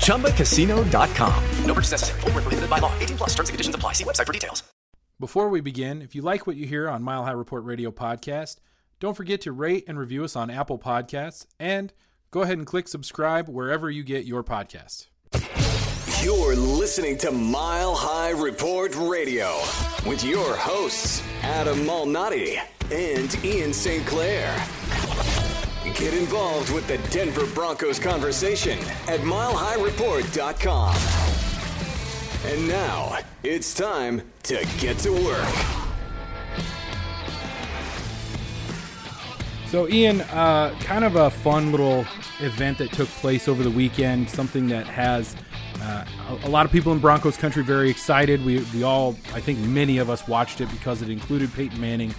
ChumbaCasino.com. No purchase necessary. Full prohibited by law. 18 plus terms and conditions apply. See website for details. Before we begin, if you like what you hear on Mile High Report Radio podcast, don't forget to rate and review us on Apple Podcasts and go ahead and click subscribe wherever you get your podcasts. You're listening to Mile High Report Radio with your hosts, Adam Malnati and Ian St. Clair. Get involved with the Denver Broncos conversation at milehighreport.com. And now it's time to get to work. So, Ian, uh, kind of a fun little event that took place over the weekend, something that has uh, a, lot of people in Broncos country very excited. We, we all, I think many of us watched it because it included Peyton Manning.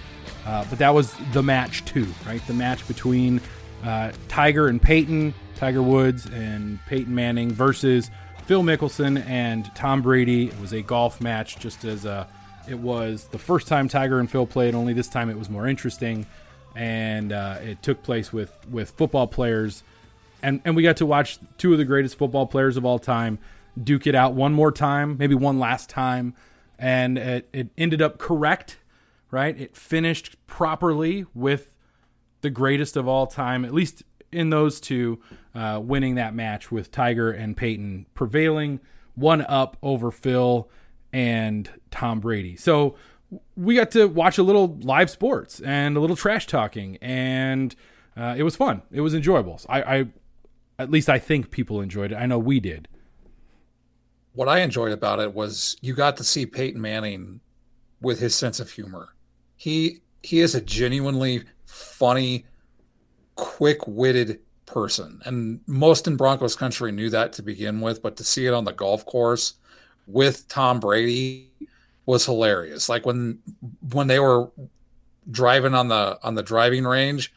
Uh, but that was the match too, right? The match between uh, Tiger and Peyton, Tiger Woods and Peyton Manning versus Phil Mickelson and Tom Brady. It was a golf match, just as uh, it was the first time Tiger and Phil played. Only this time it was more interesting, and uh, it took place with with football players and and we got to watch two of the greatest football players of all time duke it out one more time, maybe one last time, and it, it ended up correct, right? It finished properly with the greatest of all time, at least in those two, uh, winning that match with Tiger and Peyton prevailing one up over Phil and Tom Brady. So we got to watch a little live sports and a little trash talking, and uh, it was fun. It was enjoyable. I, I at least I think people enjoyed it. I know we did. What I enjoyed about it was you got to see Peyton Manning with his sense of humor. He he is a genuinely funny, quick-witted person. And most in Broncos country knew that to begin with, but to see it on the golf course with Tom Brady was hilarious. Like when when they were driving on the on the driving range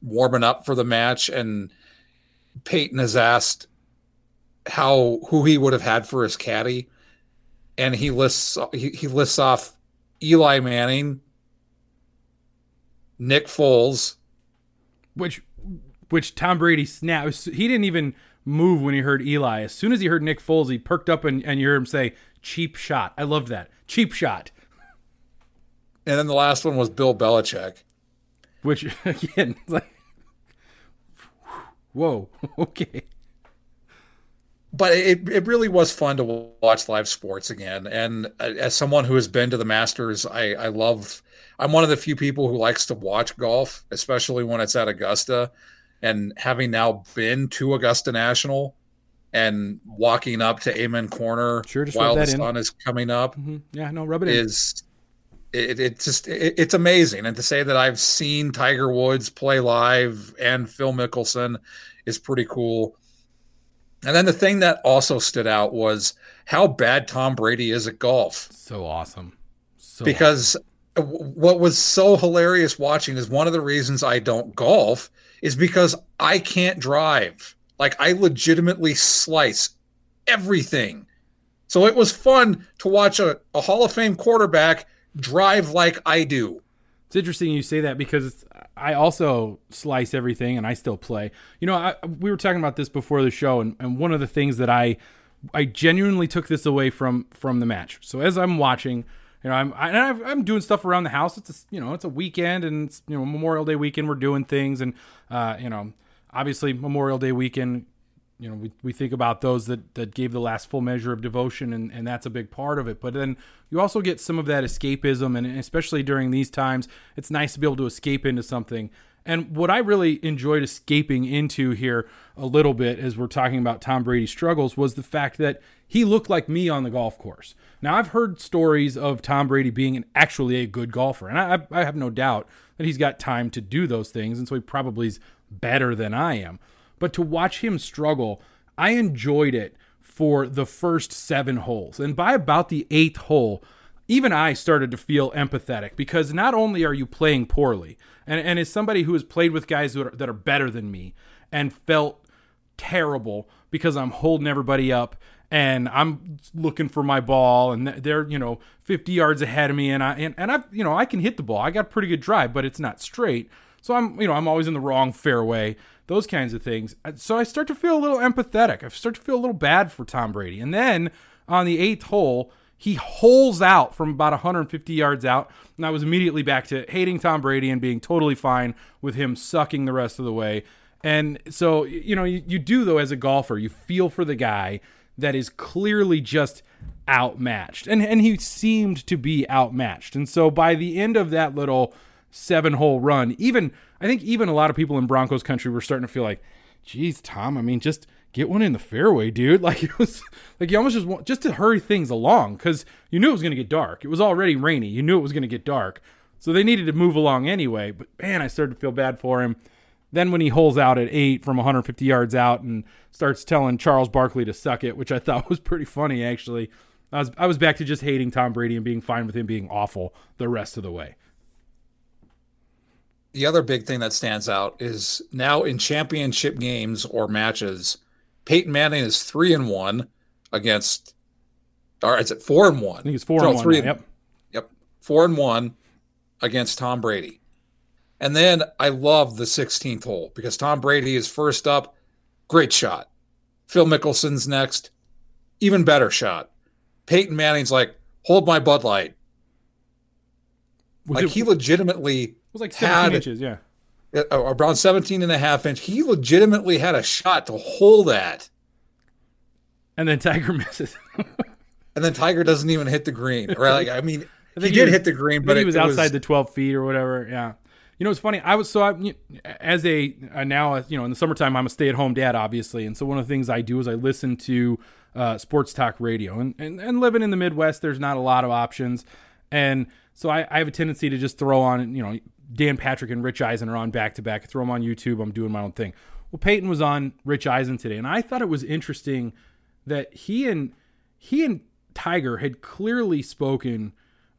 warming up for the match and Peyton has asked how who he would have had for his caddy, and he lists he, he lists off Eli Manning, Nick Foles, which which Tom Brady snapped. He didn't even move when he heard Eli. As soon as he heard Nick Foles, he perked up and, and you heard him say, cheap shot. I loved that. Cheap shot. And then the last one was Bill Belichick. Which, again, like, Whoa. Okay. But it, it really was fun to watch live sports again. And as someone who has been to the Masters, I, I love, I'm one of the few people who likes to watch golf, especially when it's at Augusta. And having now been to Augusta National and walking up to Amen Corner sure, while the in. sun is coming up. Mm-hmm. Yeah, no, rub it is it, it just it, it's amazing. And to say that I've seen Tiger Woods play live and Phil Mickelson is pretty cool. And then the thing that also stood out was how bad Tom Brady is at golf. So awesome. So because awesome. what was so hilarious watching is one of the reasons I don't golf is because I can't drive. Like I legitimately slice everything. So it was fun to watch a, a Hall of Fame quarterback drive like I do. It's interesting you say that because I also slice everything and I still play. You know, I, we were talking about this before the show, and, and one of the things that I I genuinely took this away from from the match. So as I'm watching, you know, I'm I, am doing stuff around the house. It's a, you know, it's a weekend, and it's you know Memorial Day weekend. We're doing things, and uh, you know, obviously Memorial Day weekend you know, we, we think about those that, that gave the last full measure of devotion, and, and that's a big part of it. But then you also get some of that escapism, and especially during these times, it's nice to be able to escape into something. And what I really enjoyed escaping into here a little bit as we're talking about Tom Brady's struggles was the fact that he looked like me on the golf course. Now, I've heard stories of Tom Brady being an, actually a good golfer, and I, I have no doubt that he's got time to do those things, and so he probably is better than I am. But to watch him struggle, I enjoyed it for the first seven holes. And by about the eighth hole, even I started to feel empathetic because not only are you playing poorly, and, and as somebody who has played with guys that are, that are better than me and felt terrible because I'm holding everybody up and I'm looking for my ball and they're, you know, 50 yards ahead of me and I and, and I you know, I can hit the ball. I got pretty good drive, but it's not straight. So I'm, you know, I'm always in the wrong fairway those kinds of things. Uh, so I start to feel a little empathetic. I start to feel a little bad for Tom Brady. And then on the eighth hole, he holes out from about 150 yards out. And I was immediately back to hating Tom Brady and being totally fine with him sucking the rest of the way. And so, you know, you, you do, though, as a golfer, you feel for the guy that is clearly just outmatched. And, and he seemed to be outmatched. And so by the end of that little seven hole run, even I think even a lot of people in Broncos country were starting to feel like, geez, Tom, I mean, just get one in the fairway, dude. Like it was like you almost just want just to hurry things along because you knew it was going to get dark. It was already rainy. You knew it was going to get dark. So they needed to move along anyway. But man, I started to feel bad for him. Then when he holes out at eight from 150 yards out and starts telling Charles Barkley to suck it, which I thought was pretty funny actually. I was I was back to just hating Tom Brady and being fine with him being awful the rest of the way the other big thing that stands out is now in championship games or matches, Peyton Manning is three and one against, or is it four and one? I think it's four no, and three one. yep. Yep. Four and one against Tom Brady. And then I love the 16th hole because Tom Brady is first up. Great shot. Phil Mickelson's next. Even better shot. Peyton Manning's like, hold my Bud Light. Like he legitimately was like 17 had, inches, yeah. Around 17 and a half inch. He legitimately had a shot to hold that. And then Tiger misses. and then Tiger doesn't even hit the green. Right? Like, I mean, I he, he did was, hit the green, but he it, was outside was... the 12 feet or whatever. Yeah. You know, it's funny. I was so I, as a, a now, you know, in the summertime, I'm a stay at home dad, obviously. And so one of the things I do is I listen to uh, sports talk radio. And, and, and living in the Midwest, there's not a lot of options. And so I, I have a tendency to just throw on, you know, Dan Patrick and Rich Eisen are on back to back. Throw them on YouTube. I'm doing my own thing. Well, Peyton was on Rich Eisen today, and I thought it was interesting that he and he and Tiger had clearly spoken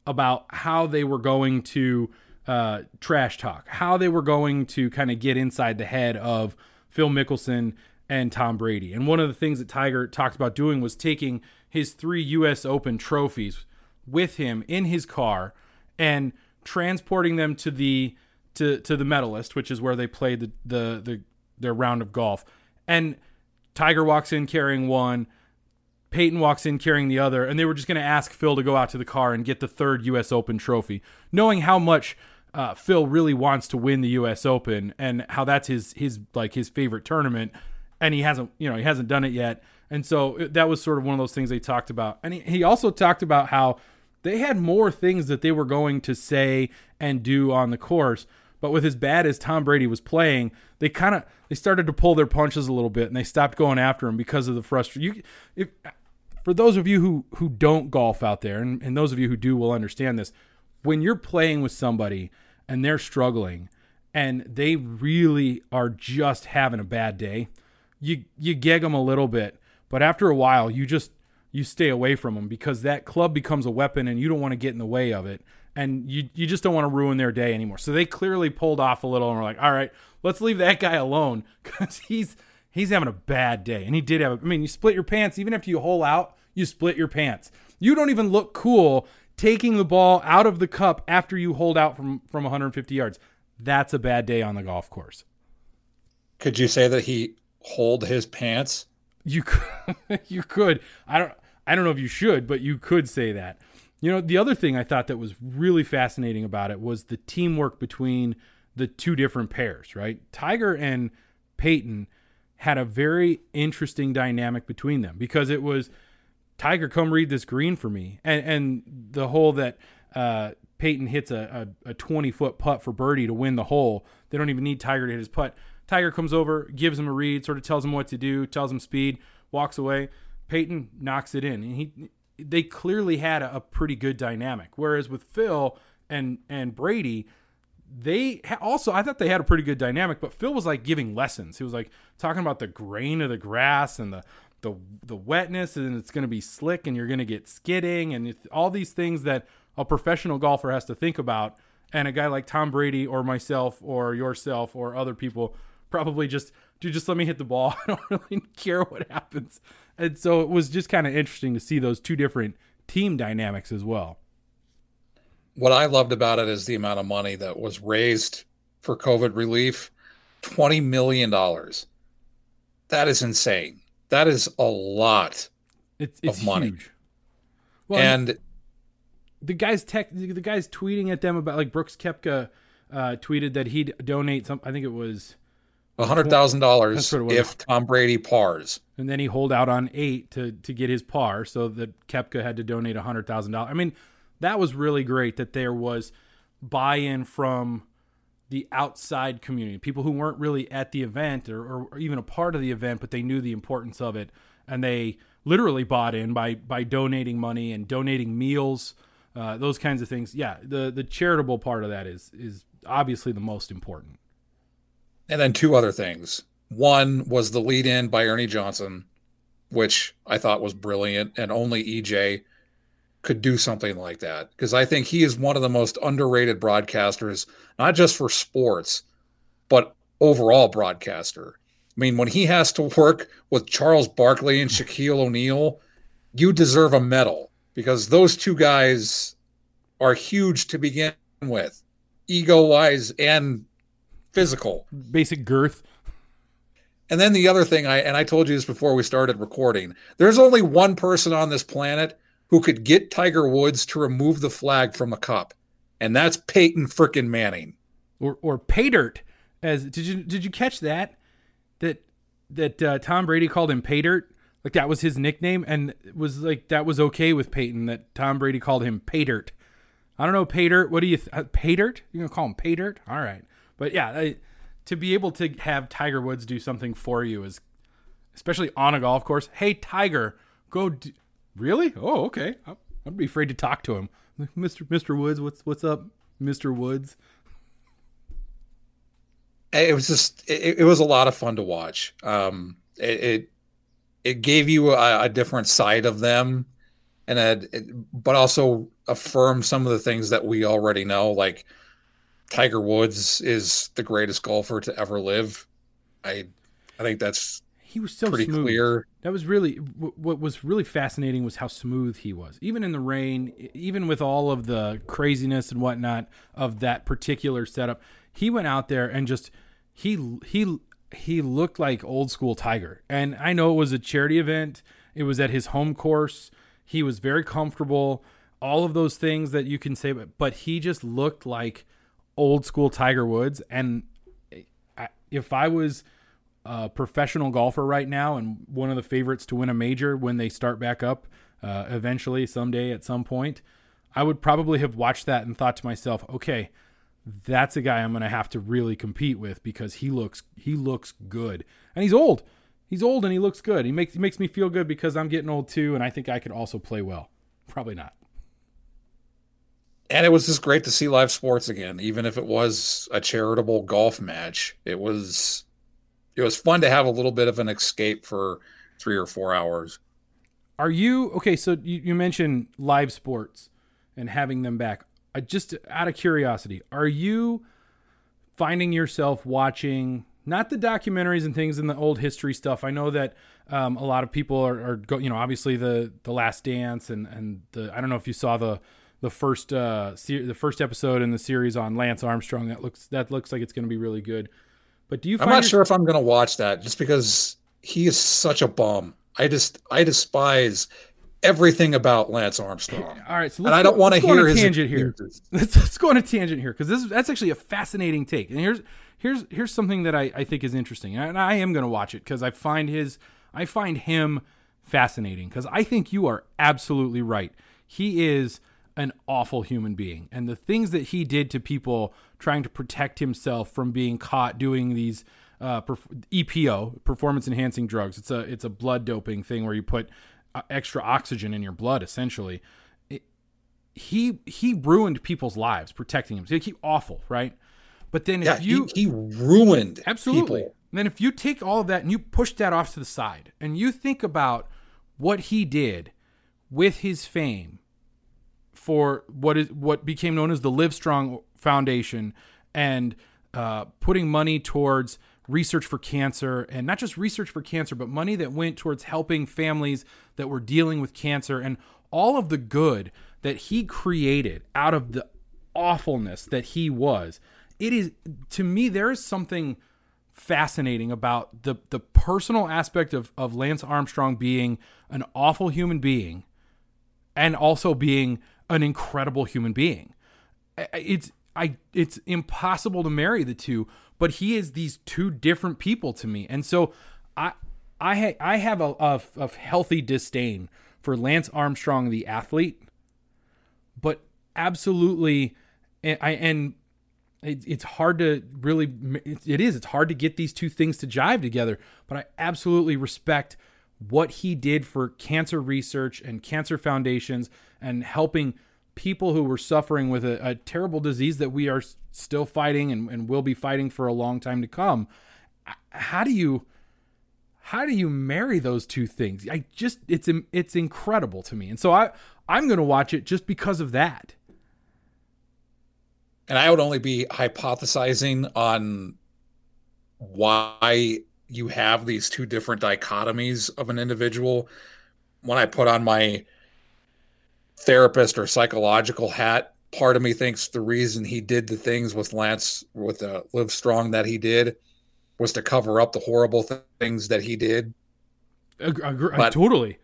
about how they were going to uh, trash talk, how they were going to kind of get inside the head of Phil Mickelson and Tom Brady. And one of the things that Tiger talked about doing was taking his three U.S. Open trophies with him in his car and transporting them to the to to the medalist, which is where they played the the, the their round of golf. And Tiger walks in carrying one, Peyton walks in carrying the other, and they were just going to ask Phil to go out to the car and get the third U.S. Open trophy, knowing how much uh, Phil really wants to win the U.S. Open and how that's his his like his favorite tournament, and he hasn't you know he hasn't done it yet, and so that was sort of one of those things they talked about, and he, he also talked about how they had more things that they were going to say and do on the course. But with as bad as Tom Brady was playing, they kind of they started to pull their punches a little bit and they stopped going after him because of the frustration. For those of you who who don't golf out there, and, and those of you who do will understand this, when you're playing with somebody and they're struggling and they really are just having a bad day, you you gig them a little bit, but after a while, you just you stay away from them because that club becomes a weapon and you don't want to get in the way of it and you you just don't want to ruin their day anymore. So they clearly pulled off a little and were like, "All right, let's leave that guy alone cuz he's he's having a bad day." And he did have a, I mean, you split your pants even after you hole out, you split your pants. You don't even look cool taking the ball out of the cup after you hold out from from 150 yards. That's a bad day on the golf course. Could you say that he hold his pants? You could, you could. I don't I don't know if you should, but you could say that. You know, the other thing I thought that was really fascinating about it was the teamwork between the two different pairs, right? Tiger and Peyton had a very interesting dynamic between them because it was Tiger, come read this green for me. And and the hole that uh, Peyton hits a, a, a 20 foot putt for birdie to win the hole. They don't even need Tiger to hit his putt. Tiger comes over, gives him a read, sort of tells him what to do, tells him speed, walks away. Peyton knocks it in, and he they clearly had a, a pretty good dynamic. Whereas with Phil and and Brady, they also I thought they had a pretty good dynamic, but Phil was like giving lessons. He was like talking about the grain of the grass and the the the wetness, and it's going to be slick, and you're going to get skidding, and all these things that a professional golfer has to think about. And a guy like Tom Brady or myself or yourself or other people probably just dude, just let me hit the ball. I don't really care what happens. And so it was just kind of interesting to see those two different team dynamics as well. What I loved about it is the amount of money that was raised for COVID relief $20 million. That is insane. That is a lot it's, it's of money. Huge. Well, and the guys tech the guys tweeting at them about like Brooks Koepka uh, tweeted that he'd donate some I think it was hundred thousand dollars if Tom Brady pars. And then he hold out on eight to to get his par, so that Koepka had to donate hundred thousand dollars. I mean, that was really great that there was buy-in from the outside community, people who weren't really at the event or, or even a part of the event, but they knew the importance of it, and they literally bought in by by donating money and donating meals, uh, those kinds of things. Yeah, the the charitable part of that is is obviously the most important. And then two other things. One was the lead in by Ernie Johnson, which I thought was brilliant, and only EJ could do something like that because I think he is one of the most underrated broadcasters, not just for sports, but overall broadcaster. I mean, when he has to work with Charles Barkley and Shaquille O'Neal, you deserve a medal because those two guys are huge to begin with, ego wise and physical, basic girth. And then the other thing I and I told you this before we started recording. There's only one person on this planet who could get Tiger Woods to remove the flag from a cup, and that's Peyton frickin' Manning. Or or Paydirt. As did you did you catch that? That that uh, Tom Brady called him Paydirt? Like that was his nickname, and it was like that was okay with Peyton that Tom Brady called him Paydirt. I don't know Paydirt. What do you th- uh, Paydirt? You gonna call him Paydirt? All right. But yeah, I, to be able to have Tiger Woods do something for you is, especially on a golf course. Hey, Tiger, go. Really? Oh, okay. I'd be afraid to talk to him, Mister Mister Woods. What's what's up, Mister Woods? It was just it, it, was a lot of fun to watch. Um, it it, it gave you a, a, different side of them, and it, but also affirmed some of the things that we already know, like Tiger Woods is the greatest golfer to ever live. I I think that's he was so pretty smooth. clear. That was really what was really fascinating was how smooth he was, even in the rain, even with all of the craziness and whatnot of that particular setup. He went out there and just he he he looked like old school Tiger. And I know it was a charity event. It was at his home course. He was very comfortable. All of those things that you can say, but but he just looked like old school Tiger Woods. And if I was a professional golfer right now and one of the favorites to win a major when they start back up uh, eventually, someday, at some point, I would probably have watched that and thought to myself, okay, that's a guy I'm going to have to really compete with because he looks he looks good. And he's old. He's old and he looks good. He makes he makes me feel good because I'm getting old too and I think I could also play well. Probably not. And it was just great to see live sports again, even if it was a charitable golf match. It was it was fun to have a little bit of an escape for three or four hours. Are you okay? So you, you mentioned live sports and having them back. I just out of curiosity, are you finding yourself watching not the documentaries and things in the old history stuff? I know that um, a lot of people are, are go, you know, obviously the the Last Dance and and the I don't know if you saw the the first uh the first episode in the series on Lance Armstrong. That looks that looks like it's going to be really good. But do you? I'm not sure if I'm going to watch that just because he is such a bum. I just I despise everything about Lance Armstrong. All right, so and I don't want to hear his tangent here. Let's, let's go on a tangent here because this that's actually a fascinating take. And here's here's here's something that I, I think is interesting, and I, I am going to watch it because I find his I find him fascinating because I think you are absolutely right. He is an awful human being, and the things that he did to people trying to protect himself from being caught doing these uh, EPO, performance enhancing drugs. It's a it's a blood doping thing where you put uh, extra oxygen in your blood. Essentially, it, he he ruined people's lives protecting him. So he keep awful, right? But then yeah, if you he, he ruined absolutely. People. then if you take all of that and you push that off to the side and you think about what he did with his fame for what is what became known as the Livestrong Foundation and uh, putting money towards research for cancer and not just research for cancer, but money that went towards helping families that were dealing with cancer and all of the good that he created out of the awfulness that he was. It is to me there is something fascinating about the the personal aspect of of Lance Armstrong being an awful human being and also being an incredible human being. It's I it's impossible to marry the two, but he is these two different people to me. And so I I ha- I have a, a, a healthy disdain for Lance Armstrong the athlete, but absolutely and I and it, it's hard to really it is it's hard to get these two things to jive together, but I absolutely respect what he did for cancer research and cancer foundations and helping people who were suffering with a, a terrible disease that we are still fighting and, and will be fighting for a long time to come. How do you how do you marry those two things? I just it's it's incredible to me. And so I I'm going to watch it just because of that. And I would only be hypothesizing on why you have these two different dichotomies of an individual when I put on my therapist or psychological hat, part of me thinks the reason he did the things with Lance with uh, Livestrong that he did was to cover up the horrible th- things that he did. Agre- but totally.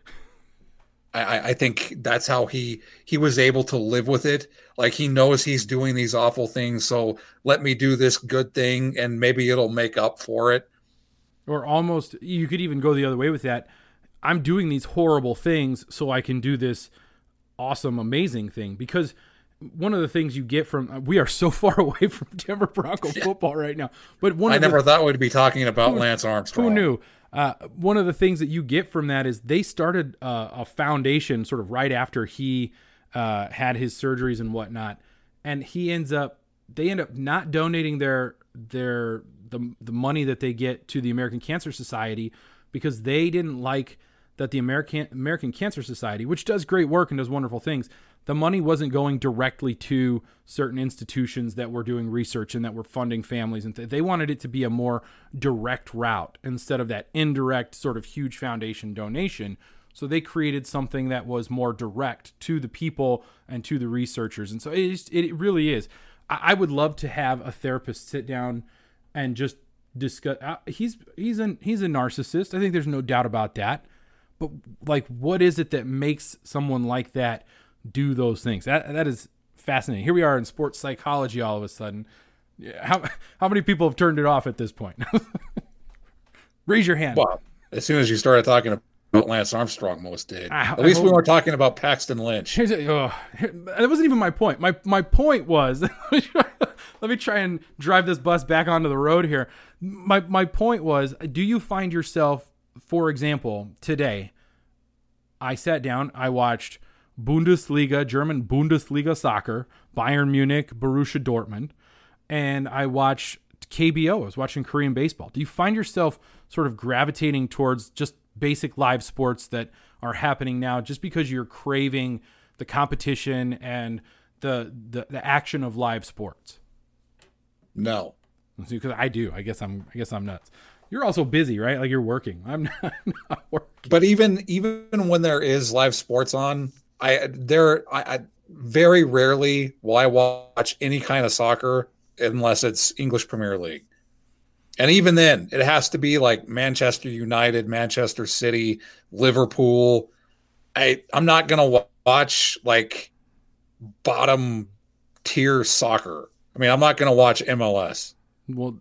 I, I think that's how he he was able to live with it. Like he knows he's doing these awful things, so let me do this good thing, and maybe it'll make up for it. Or almost, you could even go the other way with that. I'm doing these horrible things so I can do this awesome, amazing thing because one of the things you get from we are so far away from Denver Bronco football right now. But one I of never the, thought we'd be talking about who, Lance Armstrong. Who knew? Uh, one of the things that you get from that is they started uh, a foundation sort of right after he uh, had his surgeries and whatnot, and he ends up they end up not donating their their the the money that they get to the American Cancer Society because they didn't like that the American American Cancer Society, which does great work and does wonderful things, the money wasn't going directly to certain institutions that were doing research and that were funding families and th- they wanted it to be a more direct route instead of that indirect sort of huge foundation donation. So they created something that was more direct to the people and to the researchers. And so it, is, it really is. I, I would love to have a therapist sit down and just discuss uh, he's he's a he's a narcissist. I think there's no doubt about that but like what is it that makes someone like that do those things that that is fascinating here we are in sports psychology all of a sudden how how many people have turned it off at this point raise your hand well as soon as you started talking about Lance Armstrong, most did. I, At least we weren't talking about Paxton Lynch. A, oh, that wasn't even my point. My my point was let me try and drive this bus back onto the road here. My my point was, do you find yourself, for example, today? I sat down, I watched Bundesliga, German Bundesliga soccer, Bayern Munich, Borussia Dortmund, and I watched KBO. I was watching Korean baseball. Do you find yourself sort of gravitating towards just basic live sports that are happening now just because you're craving the competition and the the, the action of live sports? No. Because I do. I guess I'm I guess I'm nuts. You're also busy, right? Like you're working. I'm not, I'm not working. But even even when there is live sports on, I there I, I very rarely will I watch any kind of soccer unless it's English Premier League. And even then, it has to be like Manchester United, Manchester City, Liverpool. I I'm not gonna watch like bottom tier soccer. I mean, I'm not gonna watch MLS. Well,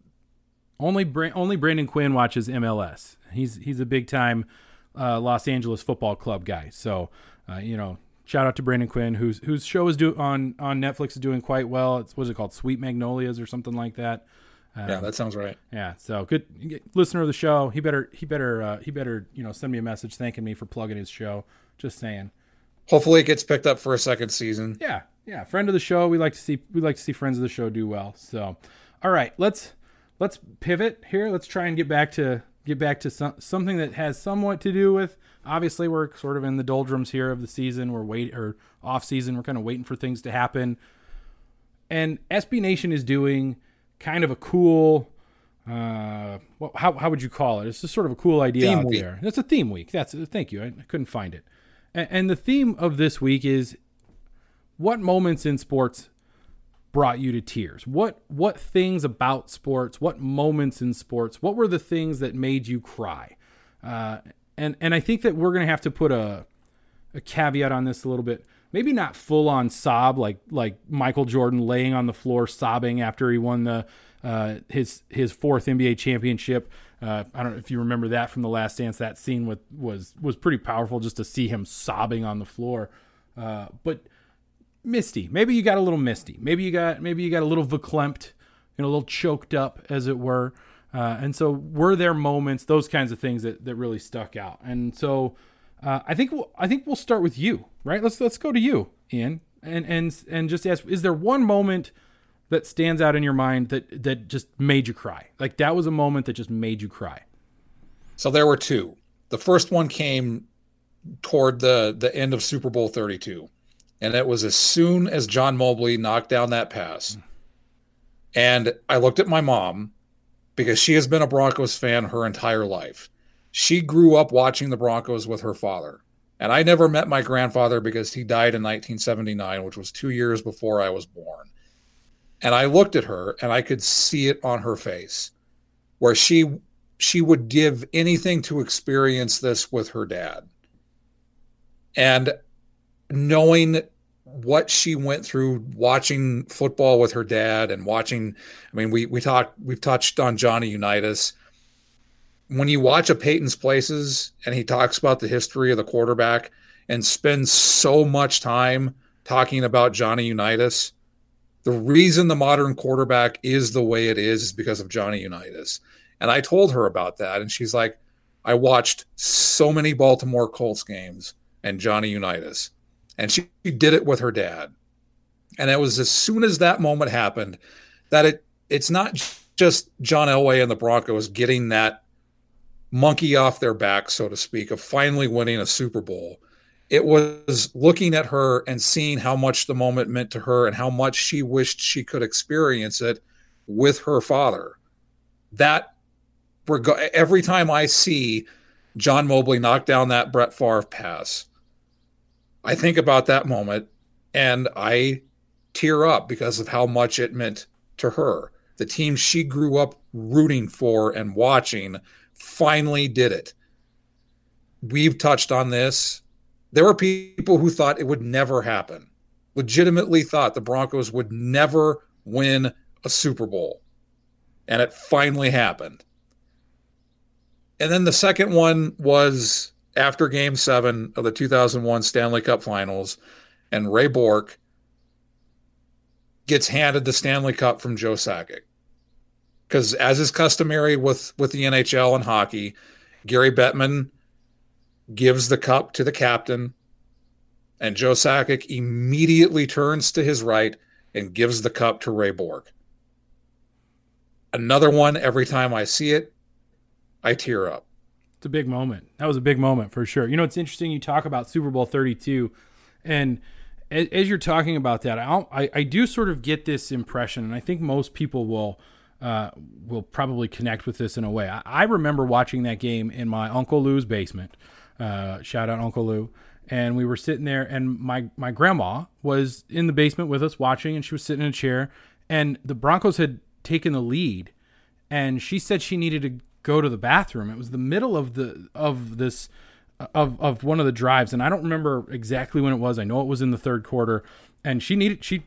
only Bra- only Brandon Quinn watches MLS. He's he's a big time uh, Los Angeles Football Club guy. So uh, you know, shout out to Brandon Quinn, whose whose show is do on on Netflix is doing quite well. It's what's it called, Sweet Magnolias or something like that. Um, yeah, that sounds right. Yeah, so good listener of the show. He better he better uh, he better you know send me a message thanking me for plugging his show. Just saying. Hopefully, it gets picked up for a second season. Yeah, yeah. Friend of the show. We like to see we like to see friends of the show do well. So, all right, let's let's pivot here. Let's try and get back to get back to some, something that has somewhat to do with. Obviously, we're sort of in the doldrums here of the season. We're wait or off season. We're kind of waiting for things to happen. And SB Nation is doing kind of a cool. Uh, well, how how would you call it? It's just sort of a cool idea theme out week. there. It's a theme week. That's thank you. I, I couldn't find it. And, and the theme of this week is what moments in sports brought you to tears? What what things about sports? What moments in sports? What were the things that made you cry? Uh, and and I think that we're gonna have to put a a caveat on this a little bit maybe not full on sob like like Michael Jordan laying on the floor sobbing after he won the uh, his his fourth NBA championship. Uh, I don't know if you remember that from the Last Dance. That scene with was was pretty powerful just to see him sobbing on the floor. Uh, but misty, maybe you got a little misty. Maybe you got maybe you got a little verklempt, you know, a little choked up, as it were. Uh, and so, were there moments, those kinds of things that that really stuck out? And so, uh, I think we'll, I think we'll start with you, right? Let's let's go to you, Ian, and and and just ask: Is there one moment that stands out in your mind that that just made you cry? Like that was a moment that just made you cry. So there were two. The first one came toward the the end of Super Bowl 32, and it was as soon as John Mobley knocked down that pass, and I looked at my mom because she has been a Broncos fan her entire life she grew up watching the Broncos with her father. And I never met my grandfather because he died in 1979, which was two years before I was born. And I looked at her and I could see it on her face where she she would give anything to experience this with her dad. And knowing what she went through watching football with her dad and watching I mean we we talked we've touched on Johnny Unitas when you watch a Peyton's Places and he talks about the history of the quarterback and spends so much time talking about Johnny Unitas, the reason the modern quarterback is the way it is is because of Johnny Unitas. And I told her about that, and she's like, I watched so many Baltimore Colts games and Johnny Unitas. And she did it with her dad. And it was as soon as that moment happened that it it's not just John Elway and the Broncos getting that monkey off their back, so to speak, of finally winning a Super Bowl. It was looking at her and seeing how much the moment meant to her and how much she wished she could experience it with her father. That every time I see John Mobley knock down that Brett Favre pass, I think about that moment and I tear up because of how much it meant to her. The team she grew up rooting for and watching finally did it. We've touched on this. There were people who thought it would never happen, legitimately thought the Broncos would never win a Super Bowl. And it finally happened. And then the second one was after game seven of the 2001 Stanley Cup finals, and Ray Bourque gets handed the Stanley Cup from Joe Sakic. Because as is customary with with the NHL and hockey, Gary Bettman gives the cup to the captain, and Joe Sakic immediately turns to his right and gives the cup to Ray Bourque. Another one, every time I see it, I tear up. It's a big moment. That was a big moment for sure. You know, it's interesting you talk about Super Bowl 32, and as, as you're talking about that, I, I do sort of get this impression, and I think most people will uh, will probably connect with this in a way. I, I, remember watching that game in my Uncle Lou's basement. Uh, shout out Uncle Lou. And we were sitting there, and my, my grandma was in the basement with us watching, and she was sitting in a chair. And the Broncos had taken the lead, and she said she needed to go to the bathroom. It was the middle of the of this of of one of the drives, and I don't remember exactly when it was. I know it was in the third quarter, and she needed she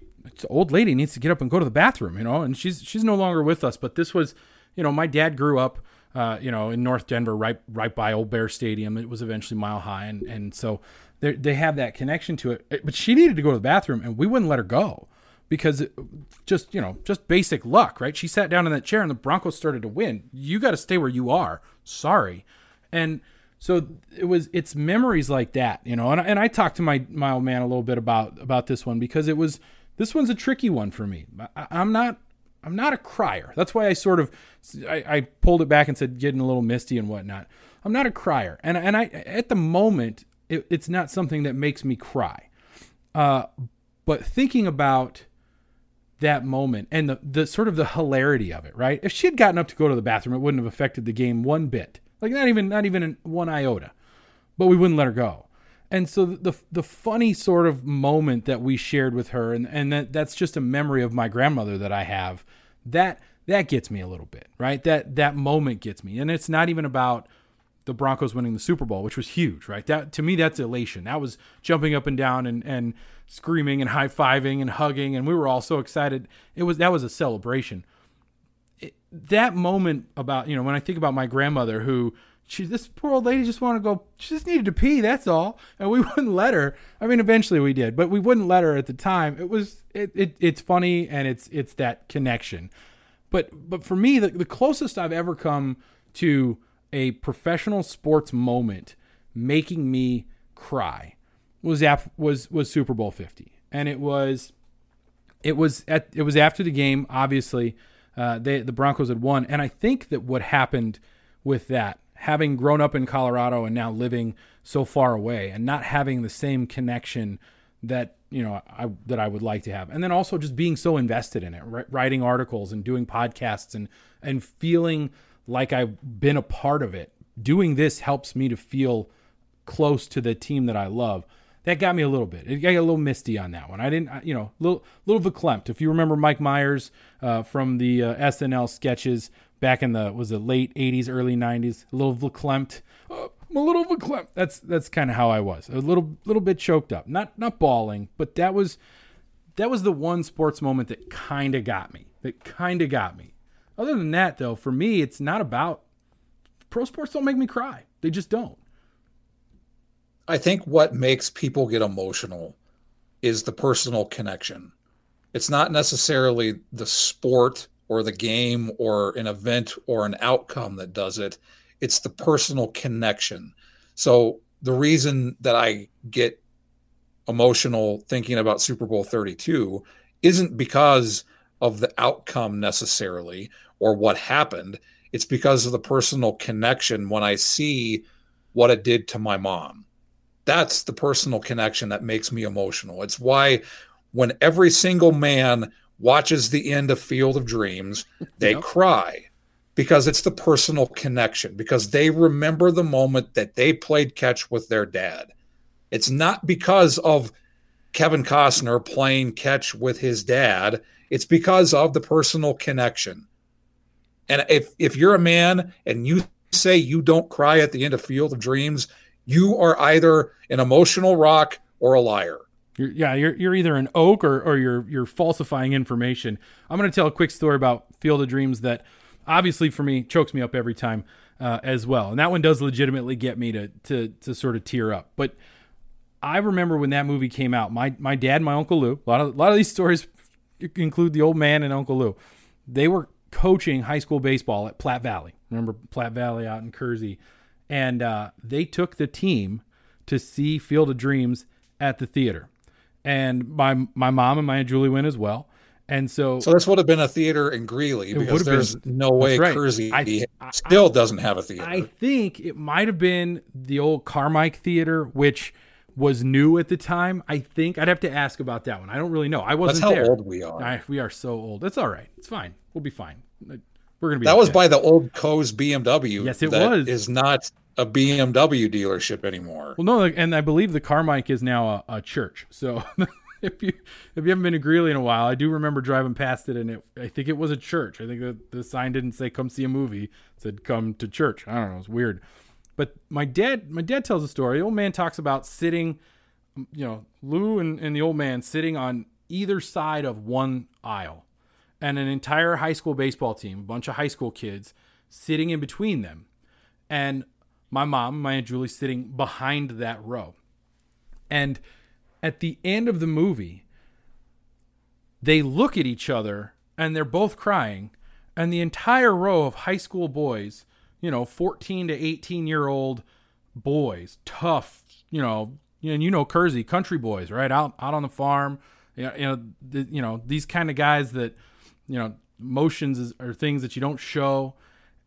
old lady needs to get up and go to the bathroom, you know, and she's she's no longer with us. But this was, you know, my dad grew up, uh, you know, in North Denver, right right by Old Bear Stadium. It was eventually Mile High, and and so they they have that connection to it. But she needed to go to the bathroom, and we wouldn't let her go because it, just you know just basic luck, right? She sat down in that chair, and the Broncos started to win. You got to stay where you are. Sorry, and so it was it's memories like that you know and, and i talked to my my old man a little bit about about this one because it was this one's a tricky one for me. I, am not I'm not a crier. That's why I sort of I, I, pulled it back and said getting a little misty and whatnot. I'm not a crier, and and I at the moment it, it's not something that makes me cry. Uh, but thinking about that moment and the the sort of the hilarity of it, right? If she had gotten up to go to the bathroom, it wouldn't have affected the game one bit. Like not even not even one iota. But we wouldn't let her go and so the the funny sort of moment that we shared with her and and that that's just a memory of my grandmother that I have that that gets me a little bit right that that moment gets me and it's not even about the Broncos winning the Super Bowl which was huge right that to me that's elation that was jumping up and down and and screaming and high-fiving and hugging and we were all so excited. It was that was a celebration. It, that moment about you know when I think about my grandmother who she this poor old lady just wanted to go she just needed to pee that's all. And we wouldn't let her. I mean eventually we did but we wouldn't let her at the time. It was it, it it's funny and it's it's that connection. But but for me the, the closest i've ever come to a professional sports moment making me cry was af- was was super bowl 50 and it was it was at it was after the game obviously uh, they the broncos had won and i think that what happened with that having grown up in Colorado and now living so far away and not having the same connection that you know I that I would like to have. And then also just being so invested in it, writing articles and doing podcasts and and feeling like I've been a part of it. Doing this helps me to feel close to the team that I love. That got me a little bit. It got a little misty on that one. I didn't, you know, little little verklempt. If you remember Mike Myers uh, from the uh, SNL sketches, back in the was it late 80s early 90s a little verklempt. Oh, I'm a little verklempt. That's that's kind of how I was. A little little bit choked up. Not not bawling but that was that was the one sports moment that kind of got me that kind of got me. Other than that though for me it's not about pro sports don't make me cry. They just don't I think what makes people get emotional is the personal connection it's not necessarily the sport or the game or an event or an outcome that does it. It's the personal connection. So the reason that I get emotional thinking about Super Bowl 32 isn't because of the outcome necessarily or what happened. It's because of the personal connection when I see what it did to my mom. That's the personal connection that makes me emotional. It's why when every single man watches the end of Field of Dreams, they yep. cry because it's the personal connection, because they remember the moment that they played catch with their dad. It's not because of Kevin Costner playing catch with his dad, it's because of the personal connection. And if if you're a man and you say you don't cry at the end of Field of Dreams, you are either an emotional rock or a liar. You're, yeah, you're, you're either an oak or, or you're you're falsifying information. I'm going to tell a quick story about Field of Dreams that obviously for me chokes me up every time uh, as well, and that one does legitimately get me to to to sort of tear up. But I remember when that movie came out, my my dad, my uncle Lou, a lot of a lot of these stories include the old man and Uncle Lou. They were coaching high school baseball at Platte Valley. Remember Platte Valley out in Kersey, and uh, they took the team to see Field of Dreams at the theater, and my my mom and my Aunt Julie went as well. And so, so this would have been a theater in Greeley because there's been, no way right. Kersey I, still I, doesn't have a theater. I think it might have been the old Carmike Theater, which was new at the time. I think I'd have to ask about that one. I don't really know. I wasn't That's how there. old we are. I, we are so old. That's all right. It's fine. We'll be fine. We're gonna be. That was by the old Coes BMW. Yes, it was. Is not a BMW dealership anymore. Well, no, and I believe the Carmike is now a, a church. So if you if you haven't been to Greeley in a while, I do remember driving past it, and it I think it was a church. I think the the sign didn't say "Come see a movie," it said "Come to church." I don't know. It's weird. But my dad, my dad tells a story. The old man talks about sitting, you know, Lou and, and the old man sitting on either side of one aisle, and an entire high school baseball team, a bunch of high school kids, sitting in between them, and my mom, my aunt Julie, sitting behind that row, and at the end of the movie, they look at each other and they're both crying, and the entire row of high school boys you know, 14 to 18 year old boys, tough, you know, and you know Kersey, country boys, right? Out out on the farm, you know, you know, the, you know these kind of guys that, you know, motions is, are things that you don't show,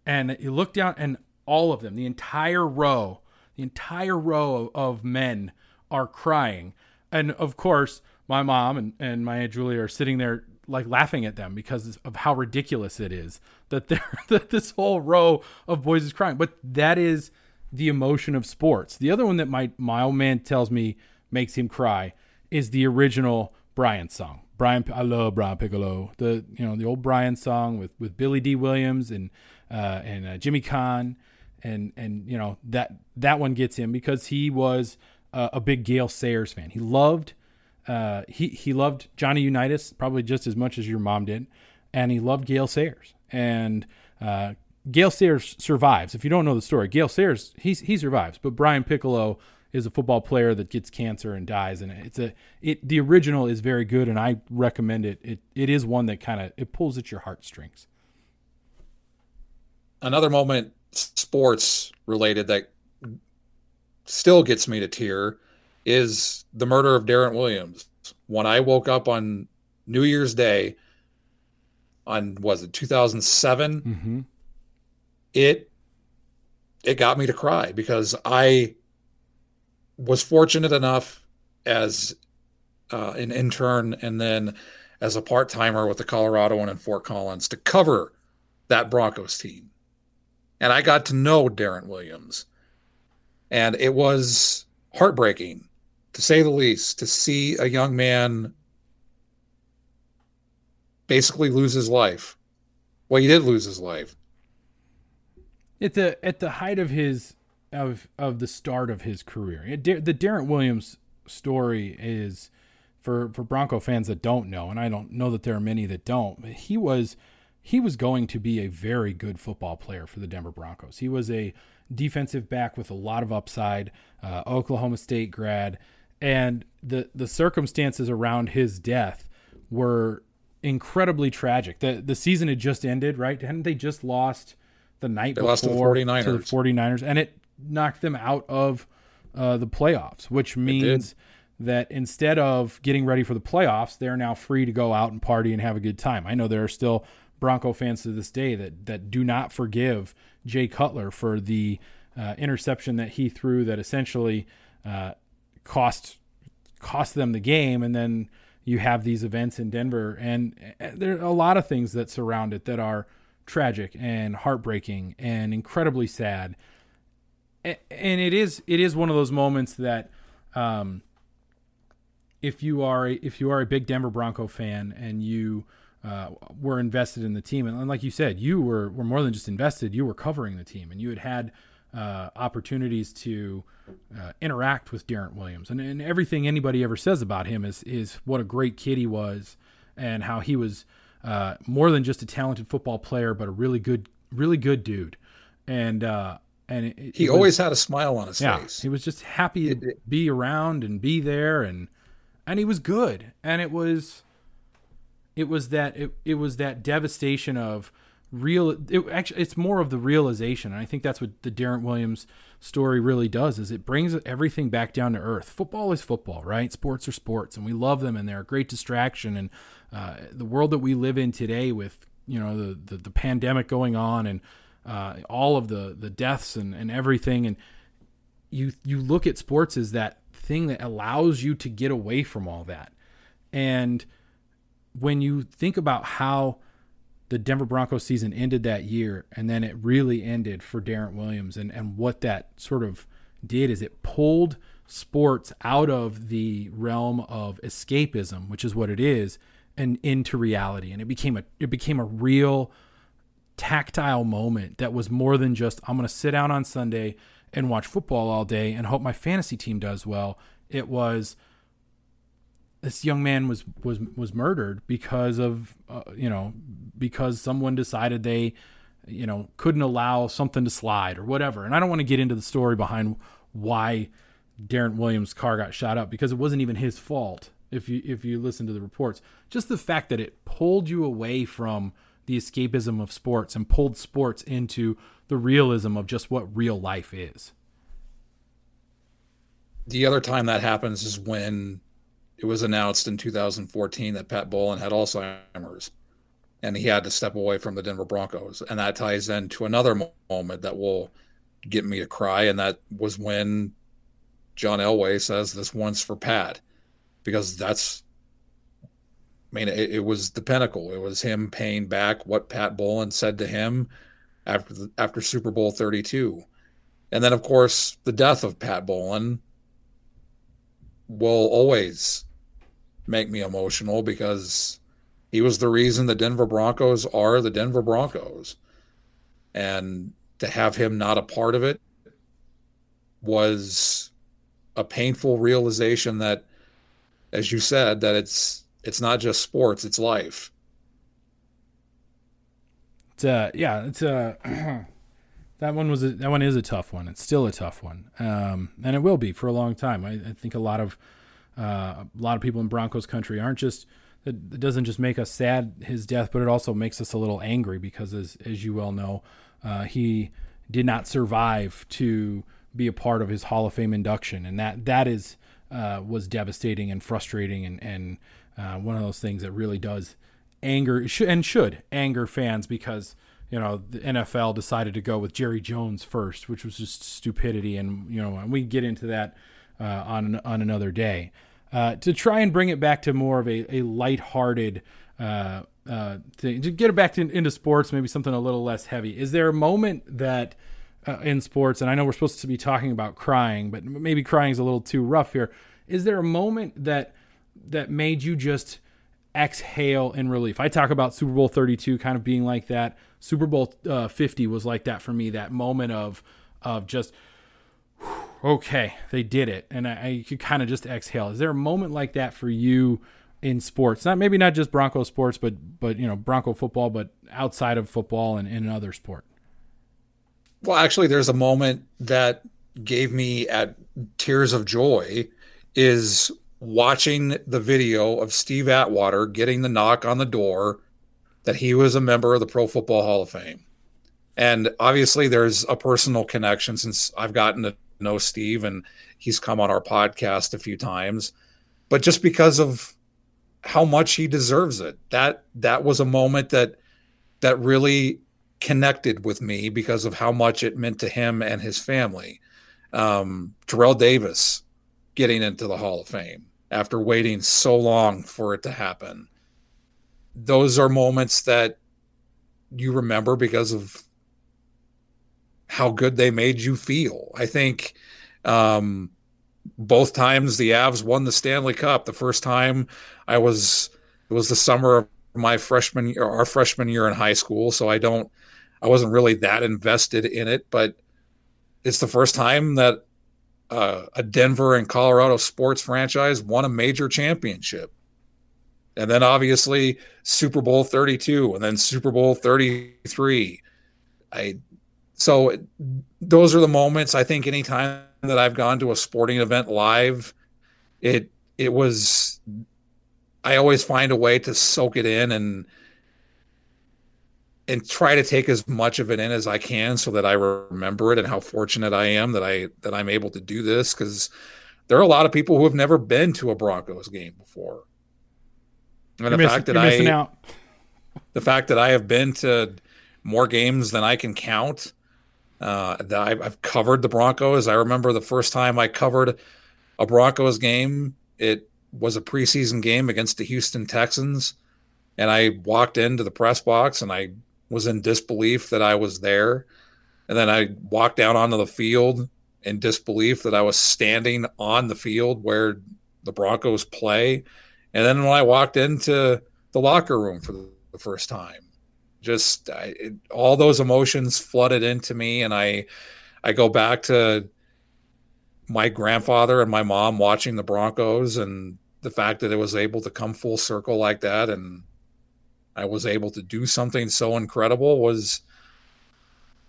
and you look down and all of them, the entire row, the entire row of, of men are crying, and of course my mom and, and my aunt Julia are sitting there like laughing at them because of how ridiculous it is that they that this whole row of boys is crying. But that is the emotion of sports. The other one that my my old man tells me makes him cry is the original Brian song. Brian, I love Brian Piccolo. The you know the old Brian song with with Billy Dee Williams and uh, and uh, Jimmy Caan, and and you know that that one gets him because he was uh, a big Gale Sayers fan. He loved uh, he he loved Johnny Unitas probably just as much as your mom did, and he loved Gale Sayers. And uh, Gale Sayers survives. If you don't know the story, Gale Sayers he he survives, but Brian Piccolo is a football player that gets cancer and dies. And it's a it the original is very good, and I recommend it. It it is one that kind of it pulls at your heartstrings. Another moment, sports related that still gets me to tear is the murder of Darrent Williams. When I woke up on New Year's Day on was it 2007, mm-hmm. it it got me to cry because I was fortunate enough as uh, an intern and then as a part timer with the Colorado one in Fort Collins to cover that Broncos team. And I got to know Darrent Williams. And it was heartbreaking to say the least, to see a young man basically lose his life. Well, he did lose his life. At the at the height of his of of the start of his career, the Darrent Williams story is for for Bronco fans that don't know, and I don't know that there are many that don't. He was he was going to be a very good football player for the Denver Broncos. He was a defensive back with a lot of upside, uh, Oklahoma State grad and the the circumstances around his death were incredibly tragic. The the season had just ended, right? Hadn't they just lost the night they before lost to the 49ers. to the 49ers and it knocked them out of uh, the playoffs, which means that instead of getting ready for the playoffs, they're now free to go out and party and have a good time. I know there are still Bronco fans to this day that that do not forgive Jay Cutler for the uh, interception that he threw that essentially uh, cost cost them the game. And then you have these events in Denver and there are a lot of things that surround it that are tragic and heartbreaking and incredibly sad and it is it is one of those moments that um, if you are a, if you are a big Denver Bronco fan and you uh, were invested in the team and like you said you were were more than just invested you were covering the team and you had had uh, opportunities to uh, interact with Darrent Williams, and, and everything anybody ever says about him is is what a great kid he was, and how he was uh, more than just a talented football player, but a really good, really good dude, and uh, and it, it he always had a smile on his yeah, face. He was just happy to be around and be there, and and he was good, and it was it was that it, it was that devastation of real it actually it's more of the realization and i think that's what the Darrent Williams story really does is it brings everything back down to earth. Football is football right? Sports are sports and we love them and they're a great distraction and uh, the world that we live in today with you know the the, the pandemic going on and uh, all of the the deaths and, and everything and you you look at sports as that thing that allows you to get away from all that and when you think about how the Denver Broncos season ended that year, and then it really ended for Darrent Williams. And, and what that sort of did is it pulled sports out of the realm of escapism, which is what it is, and into reality. And it became a it became a real tactile moment that was more than just I'm going to sit down on Sunday and watch football all day and hope my fantasy team does well. It was this young man was was was murdered because of uh, you know because someone decided they you know couldn't allow something to slide or whatever and i don't want to get into the story behind why Darrent Williams car got shot up because it wasn't even his fault if you if you listen to the reports just the fact that it pulled you away from the escapism of sports and pulled sports into the realism of just what real life is the other time that happens is when it was announced in 2014 that Pat Bowlen had Alzheimer's and he had to step away from the Denver Broncos. And that ties into another moment that will get me to cry. And that was when John Elway says this once for Pat, because that's, I mean, it, it was the pinnacle. It was him paying back what Pat Bowlen said to him after the, after Super Bowl 32. And then, of course, the death of Pat Bowlen will always make me emotional because he was the reason the Denver Broncos are the Denver Broncos. And to have him not a part of it was a painful realization that as you said that it's it's not just sports, it's life. It's uh yeah, it's uh that one was a, that one is a tough one. It's still a tough one. Um and it will be for a long time. I, I think a lot of uh, a lot of people in Broncos country aren't just it doesn't just make us sad his death, but it also makes us a little angry because, as as you well know, uh, he did not survive to be a part of his Hall of Fame induction, and that that is uh, was devastating and frustrating, and and uh, one of those things that really does anger and should anger fans because you know the NFL decided to go with Jerry Jones first, which was just stupidity, and you know and we get into that uh, on on another day uh, to try and bring it back to more of a, a lighthearted uh, uh, thing, to get it back to, into sports, maybe something a little less heavy. Is there a moment that uh, in sports, and I know we're supposed to be talking about crying, but maybe crying is a little too rough here. Is there a moment that that made you just exhale in relief? I talk about Super Bowl 32 kind of being like that. Super Bowl uh, 50 was like that for me. That moment of of just okay, they did it, and I, I could kind of just exhale. Is there a moment like that for you in sports? Not maybe not just Bronco sports, but but you know Bronco football, but outside of football and in another sport. Well, actually, there's a moment that gave me at tears of joy is watching the video of Steve Atwater getting the knock on the door that he was a member of the Pro Football Hall of Fame. And obviously, there's a personal connection since I've gotten to know Steve and he's come on our podcast a few times. But just because of how much he deserves it, that that was a moment that that really connected with me because of how much it meant to him and his family. Um, Terrell Davis getting into the Hall of Fame after waiting so long for it to happen. Those are moments that you remember because of how good they made you feel. I think um, both times the Avs won the Stanley Cup. The first time I was it was the summer of my freshman year, our freshman year in high school, so I don't I wasn't really that invested in it, but it's the first time that uh, a Denver and Colorado sports franchise won a major championship. And then obviously Super Bowl 32 and then Super Bowl 33. I so those are the moments I think anytime that I've gone to a sporting event live, it it was I always find a way to soak it in and and try to take as much of it in as I can so that I remember it and how fortunate I am that I that I'm able to do this because there are a lot of people who have never been to a Broncos game before. And you're the fact that I out. the fact that I have been to more games than I can count. Uh, that I've, I've covered the Broncos. I remember the first time I covered a Broncos game. It was a preseason game against the Houston Texans, and I walked into the press box and I was in disbelief that I was there. And then I walked down onto the field in disbelief that I was standing on the field where the Broncos play. And then when I walked into the locker room for the first time, just I, it, all those emotions flooded into me, and I I go back to my grandfather and my mom watching the Broncos, and the fact that it was able to come full circle like that, and I was able to do something so incredible was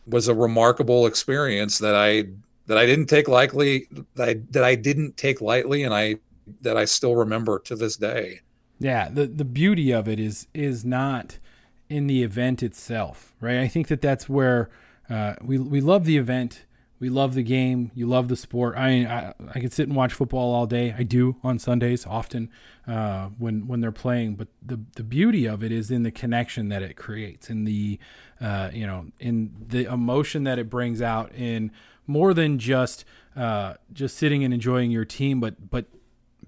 was a remarkable experience that I that I didn't take lightly that I, that I didn't take lightly, and I that I still remember to this day. Yeah, the the beauty of it is is not in the event itself, right? I think that that's where uh, we we love the event, we love the game, you love the sport. I mean, I, I could sit and watch football all day. I do on Sundays often uh, when when they're playing. But the the beauty of it is in the connection that it creates, in the uh, you know, in the emotion that it brings out, in more than just uh, just sitting and enjoying your team, but but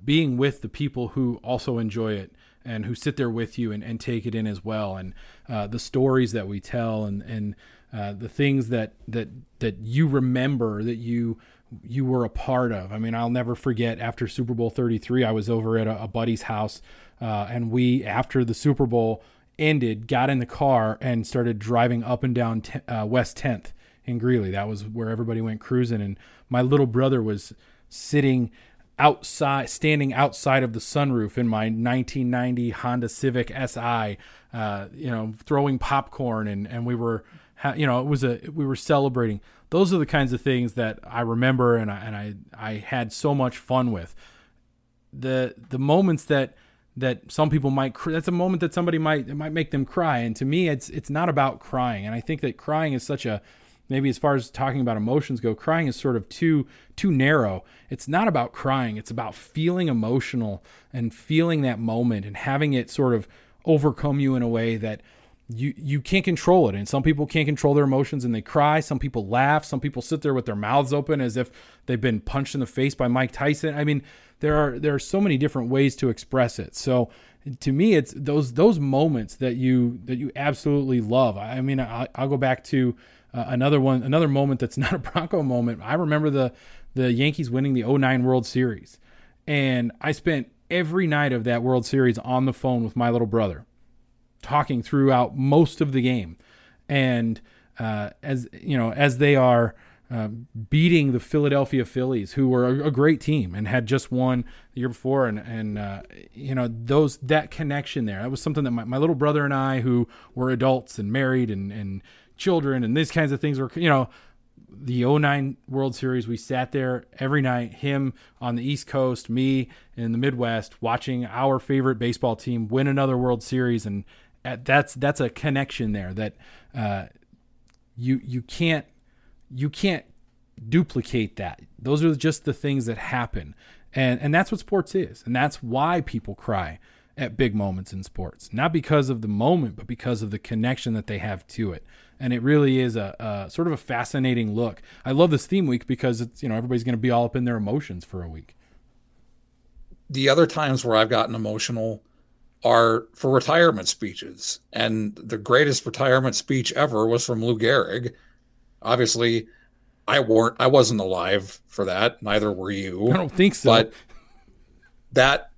being with the people who also enjoy it and who sit there with you and, and take it in as well and uh, the stories that we tell and and uh, the things that that that you remember that you you were a part of. I mean, I'll never forget after Super Bowl 33, I was over at a, a buddy's house uh, and we after the Super Bowl ended, got in the car and started driving up and down t- uh, West 10th in Greeley. That was where everybody went cruising and my little brother was sitting outside, standing outside of the sunroof in my 1990 Honda Civic Si, uh, you know, throwing popcorn, and and we were, you know, it was a we were celebrating. Those are the kinds of things that I remember, and I and I I had so much fun with. The the moments that that some people might that's a moment that somebody might it might make them cry and to me it's it's not about crying and i think that crying is such a maybe as far as talking about emotions go crying is sort of too too narrow it's not about crying it's about feeling emotional and feeling that moment and having it sort of overcome you in a way that you you can't control it. And some people can't control their emotions and they cry. Some people laugh. Some people sit there with their mouths open as if they've been punched in the face by Mike Tyson. I mean there are there are so many different ways to express it. So to me it's those those moments that you that you absolutely love. I mean I, i'll go back to uh, another one, another moment that's not a Bronco moment. I remember the the Yankees winning the 09 World Series, and I spent every night of that World Series on the phone with my little brother, talking throughout most of the game, and uh, as you know, as they are. Uh, beating the Philadelphia Phillies, who were a, a, great team and had just won the year before, and and uh, you know those that connection there. That was something that my, my little brother and I, who were adults and married and and children and these kinds of things were you know the 09 World Series we sat there every night him on the East Coast me in the Midwest watching our favorite baseball team win another World Series and that's that's a connection there that uh, you you can't you can't duplicate that. Those are just the things that happen. And and that's what sports is. And that's why people cry at big moments in sports. Not because of the moment but because of the connection that they have to it. And it really is a, a, sort of a fascinating look. I love this theme week because it's you know everybody's going to be all up in their emotions for a week. The other times where I've gotten emotional are for retirement speeches, and the greatest retirement speech ever was from Lou Gehrig. Obviously, I weren't I wasn't alive for that. Neither were you. I don't think so. But that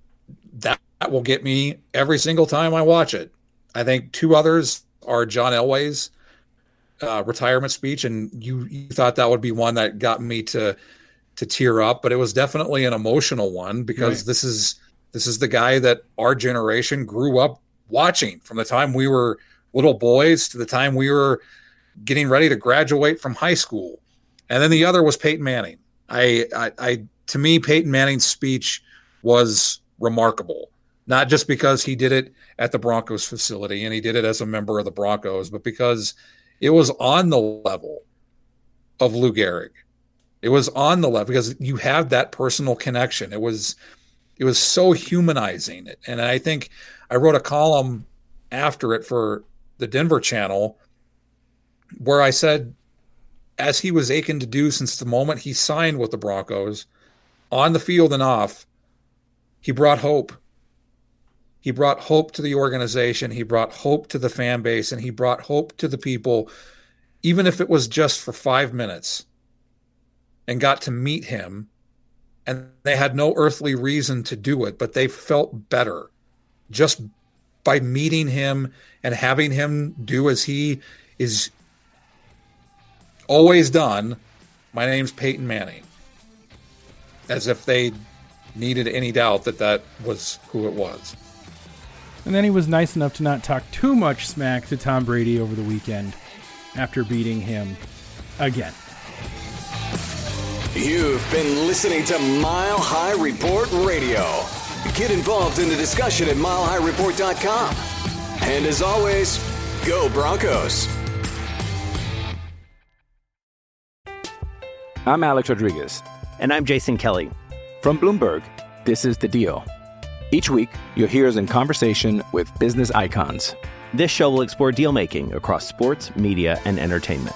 that will get me every single time I watch it. I think two others are John Elway's uh, retirement speech, and you, you thought that would be one that got me to to tear up, but it was definitely an emotional one because right. this is this is the guy that our generation grew up watching from the time we were little boys to the time we were getting ready to graduate from high school. And then the other was Peyton Manning. I, I, I to me, Peyton Manning's speech was remarkable. not just because he did it at the Broncos facility and he did it as a member of the Broncos, but because it was on the level of Lou Gehrig. It was on the level because you have that personal connection. It was it was so humanizing. And I think I wrote a column after it for the Denver channel where I said as he was aching to do since the moment he signed with the Broncos on the field and off, he brought hope he brought hope to the organization. He brought hope to the fan base, and he brought hope to the people, even if it was just for five minutes, and got to meet him. And they had no earthly reason to do it, but they felt better just by meeting him and having him do as he is always done. My name's Peyton Manning. As if they needed any doubt that that was who it was. And then he was nice enough to not talk too much smack to Tom Brady over the weekend after beating him again. You've been listening to Mile High Report Radio. Get involved in the discussion at milehighreport.com. And as always, go Broncos. I'm Alex Rodriguez. And I'm Jason Kelly. From Bloomberg, this is The Deal. Each week, you'll hear us in conversation with business icons. This show will explore deal making across sports, media, and entertainment.